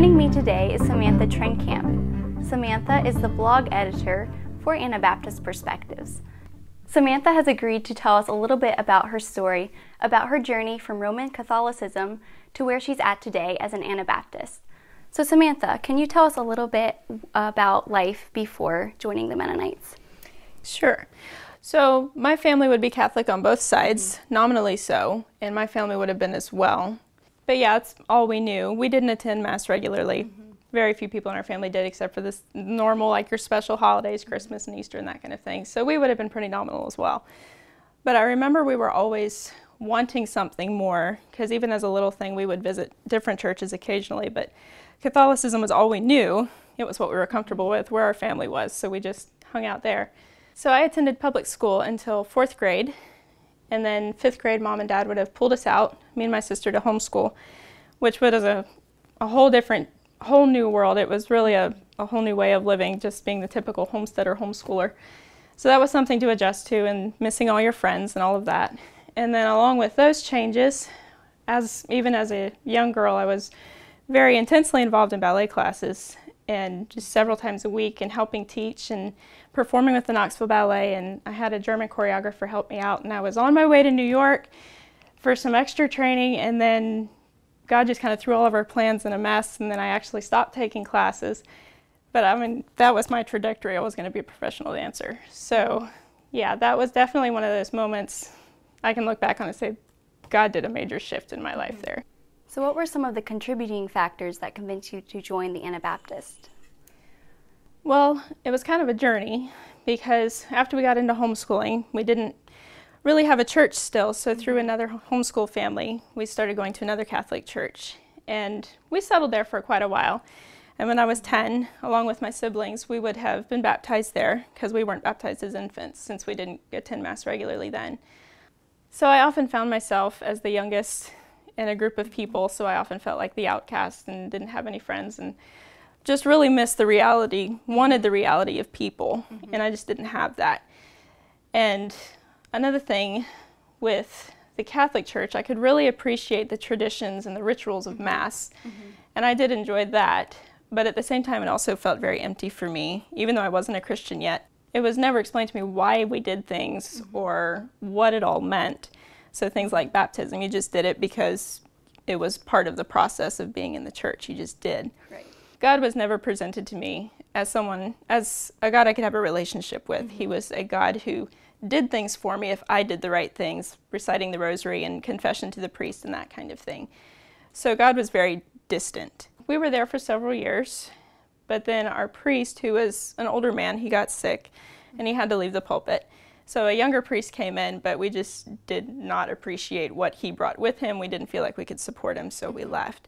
Joining me today is Samantha Trenkamp. Samantha is the blog editor for Anabaptist Perspectives. Samantha has agreed to tell us a little bit about her story, about her journey from Roman Catholicism to where she's at today as an Anabaptist. So, Samantha, can you tell us a little bit about life before joining the Mennonites? Sure. So, my family would be Catholic on both sides, nominally so, and my family would have been as well. But yeah, it's all we knew. We didn't attend Mass regularly. Mm-hmm. Very few people in our family did, except for this normal, like your special holidays, Christmas and Easter, and that kind of thing. So, we would have been pretty nominal as well. But I remember we were always wanting something more, because even as a little thing, we would visit different churches occasionally. But Catholicism was all we knew. It was what we were comfortable with, where our family was, so we just hung out there. So I attended public school until fourth grade, and then fifth grade, mom and dad would have pulled us out, me and my sister, to homeschool, which was a, a whole different, whole new world. It was really a, a whole new way of living, just being the typical homesteader homeschooler. So that was something to adjust to, and missing all your friends and all of that. And then along with those changes, as even as a young girl, I was very intensely involved in ballet classes and just several times a week and helping teach and performing with the Knoxville Ballet. And I had a German choreographer help me out. And I was on my way to New York for some extra training. And then God just kind of threw all of our plans in a mess. And then I actually stopped taking classes. But I mean, that was my trajectory. I was going to be a professional dancer. So, yeah, that was definitely one of those moments I can look back on and say, God did a major shift in my life there. So, what were some of the contributing factors that convinced you to join the Anabaptist? Well, it was kind of a journey because after we got into homeschooling, we didn't really have a church still. So, through mm-hmm. another homeschool family, we started going to another Catholic church. And we settled there for quite a while. And when I was 10, along with my siblings, we would have been baptized there because we weren't baptized as infants since we didn't attend Mass regularly then. So I often found myself as the youngest in a group of people, so I often felt like the outcast and didn't have any friends and just really missed the reality, wanted the reality of people, mm-hmm. and I just didn't have that. And another thing with the Catholic Church, I could really appreciate the traditions and the rituals of Mass, mm-hmm. and I did enjoy that. But at the same time, it also felt very empty for me, even though I wasn't a Christian yet. It was never explained to me why we did things mm-hmm. or what it all meant. So things like baptism, you just did it because it was part of the process of being in the church. You just did. Right. God was never presented to me as someone, as a God I could have a relationship with. Mm-hmm. He was a God who did things for me if I did the right things, reciting the rosary and confession to the priest and that kind of thing. So God was very distant. We were there for several years, but then our priest, who was an older man, he got sick and he had to leave the pulpit. So a younger priest came in, but we just did not appreciate what he brought with him. We didn't feel like we could support him, so we left.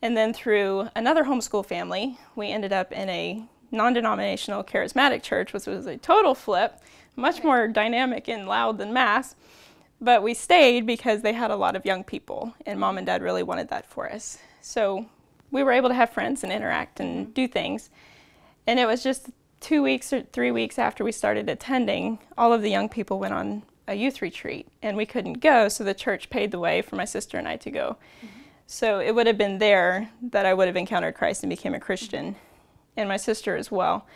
And then through another homeschool family, we ended up in a non denominational charismatic church, which was a total flip, much more dynamic and loud than Mass. But we stayed because they had a lot of young people, and mom and dad really wanted that for us. So we were able to have friends and interact and mm-hmm. do things. And it was just two weeks or three weeks after we started attending, all of the young people went on a youth retreat and we couldn't go, so the church paid the way for my sister and I to go. Mm-hmm. So it would have been there that I would have encountered Christ and became a Christian, and my sister as well.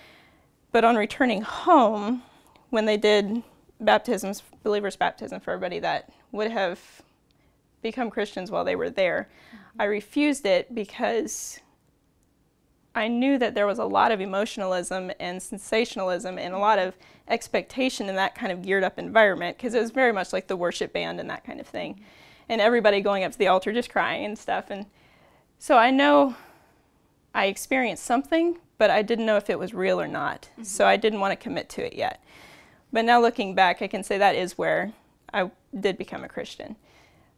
But on returning home, when they did baptisms, believers' baptism for everybody that would have become Christians while they were there, mm-hmm. I refused it because I knew that there was a lot of emotionalism and sensationalism and a lot of expectation in that kind of geared up environment because it was very much like the worship band and that kind of thing. And everybody going up to the altar just crying and stuff. And so I know I experienced something, but I didn't know if it was real or not. Mm-hmm. So I didn't want to commit to it yet. But now looking back, I can say that is where I did become a Christian.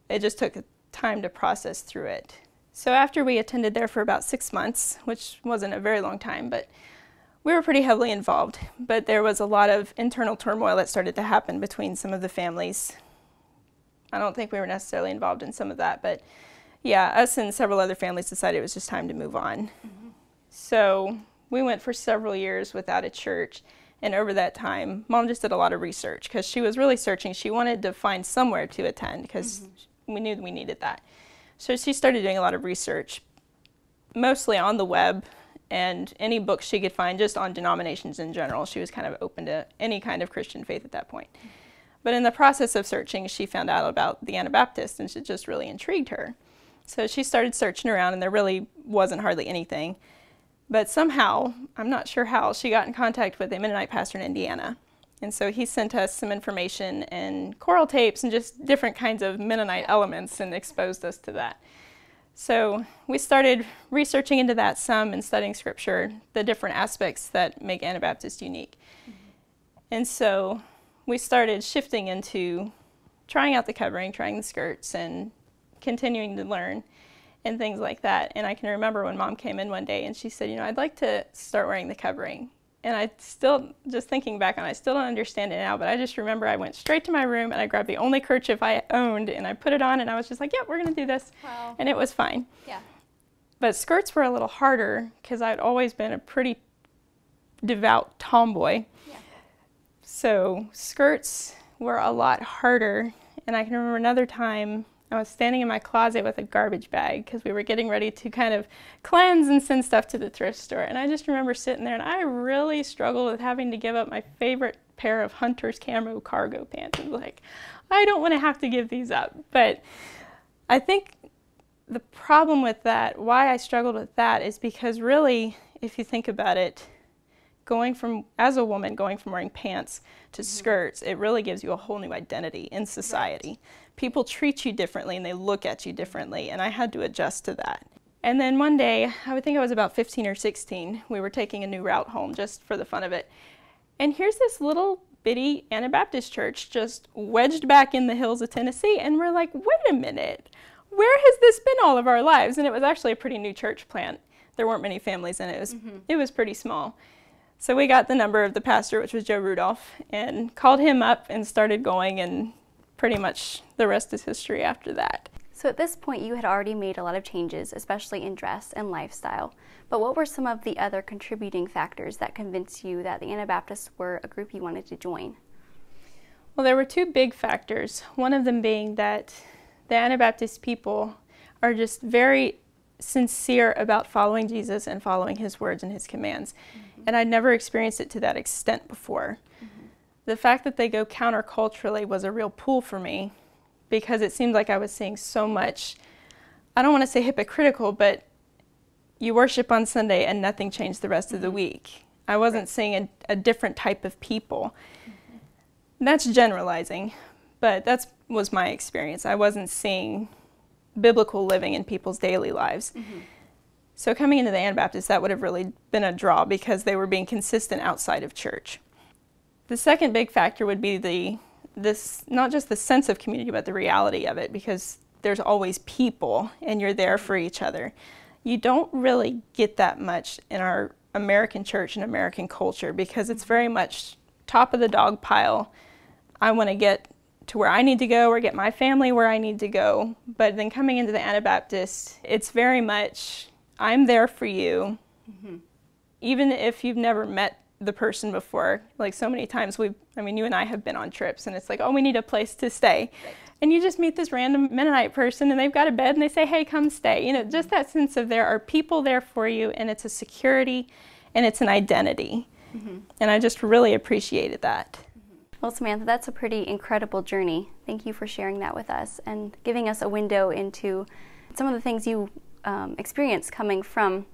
It just took time to process through it. So after we attended there for about six months, which wasn't a very long time, but we were pretty heavily involved. But there was a lot of internal turmoil that started to happen between some of the families. I don't think we were necessarily involved in some of that, but yeah, us and several other families decided it was just time to move on. Mm-hmm. So we went for several years without a church. And over that time, mom just did a lot of research because she was really searching. She wanted to find somewhere to attend because mm-hmm. we knew we needed that. So she started doing a lot of research. mostly on the web and any books she could find just on denominations in general. She was kind of open to any kind of Christian faith at that point. But in the process of searching, she found out about the Anabaptists and it just really intrigued her. So she started searching around, and there really wasn't hardly anything. But somehow, I'm not sure how, she got in contact with a Mennonite pastor in Indiana. And so he sent us some information and choral tapes and just different kinds of Mennonite elements and exposed us to that. So we started researching into that some and studying scripture, the different aspects that make Anabaptist unique. Mm-hmm. And so we started shifting into trying out the covering, trying the skirts, and continuing to learn and things like that. And I can remember when mom came in one day and she said, You know, I'd like to start wearing the covering and I still, just thinking back on it, I still don't understand it now, but I just remember I went straight to my room and I grabbed the only kerchief I owned and I put it on and I was just like, yeah, we're going to do this. Wow. And it was fine. Yeah. But skirts were a little harder because I'd always been a pretty devout tomboy. Yeah. So skirts were a lot harder. And I can remember another time I was standing in my closet with a garbage bag because we were getting ready to kind of cleanse and send stuff to the thrift store. And I just remember sitting there and I really struggled with having to give up my favorite pair of Hunter's camo cargo pants. And like, I don't want to have to give these up. But I think the problem with that, why I struggled with that, is because really, if you think about it, going from, as a woman, going from wearing pants to mm-hmm. skirts, it really gives you a whole new identity in society. Right people treat you differently and they look at you differently, and I had to adjust to that. And then one day, I would think I was about 15 or 16, we were taking a new route home just for the fun of it. And here's this little bitty Anabaptist church just wedged back in the hills of Tennessee, and we're like, wait a minute, where has this been all of our lives? And it was actually a pretty new church plant. There weren't many families in it. It was, mm-hmm. it was pretty small. So we got the number of the pastor, which was Joe Rudolph, and called him up and started going and pretty much the rest is history after that. So at this point, you had already made a lot of changes, especially in dress and lifestyle. But what were some of the other contributing factors that convinced you that the Anabaptists were a group you wanted to join? Well, there were two big factors. One of them being that the Anabaptist people are just very sincere about following Jesus and following his words and his commands. Mm-hmm. And I'd never experienced it to that extent before the fact that they go counterculturally was a real pull for me because it seemed like I was seeing so much, I don't want to say hypocritical, but you worship on Sunday and nothing changed the rest mm-hmm. of the mm-hmm. week. I wasn't right. seeing a, a, different type of people. Mm-hmm. That's generalizing, but that was my experience. I wasn't seeing biblical living in people's daily lives. Mm-hmm. So coming into the Anabaptists, that would have really been a draw because they were being consistent outside of church. The second big factor would be the this not just the sense of community but the reality of it because there's always people and you're there for each other. You don't really get that much in our American church and American culture because it's very much top of the dog pile. I want to get to where I need to go or get my family where I need to go. But then coming into the Anabaptist, it's very much I'm there for you. Mm-hmm. Even if you've never met the person before. Like so many times we I mean you and I have been on trips and it's like, "Oh, we need a place to stay." Right. And you just meet this random Mennonite person and they've got a bed and they say, "Hey, come stay." You know, just that sense of there are people there for you and it's a security and it's an identity. Mm-hmm. And I just really appreciated that. Mm-hmm. Well, Samantha, that's a pretty incredible journey. Thank you for sharing that with us and giving us a window into some of the things you um, experienced coming from,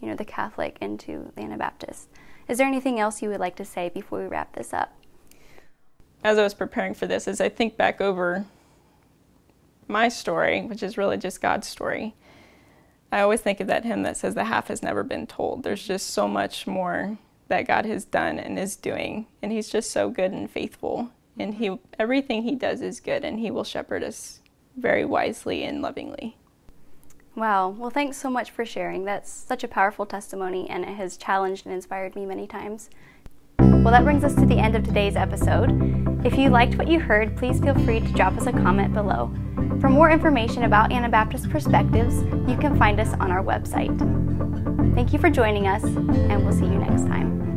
you know, the Catholic into the Anabaptist. Is there anything else you would like to say before we wrap this up? As I was preparing for this, as I think back over my story, which is really just God's story, I always think of that hymn that says the half has never been told. There's just so much more that God has done and is doing, and He's just so good and faithful. And He everything He does is good, and He will shepherd us very wisely and lovingly. Wow. Well, thanks so much for sharing. That's such a powerful testimony, and it has challenged and inspired me many times. Well, that brings us to the end of today's episode. If you liked what you heard, please feel free to drop us a comment below. For more information about Anabaptist Perspectives, you can find us on our website. Thank you for joining us, and we'll see you next time.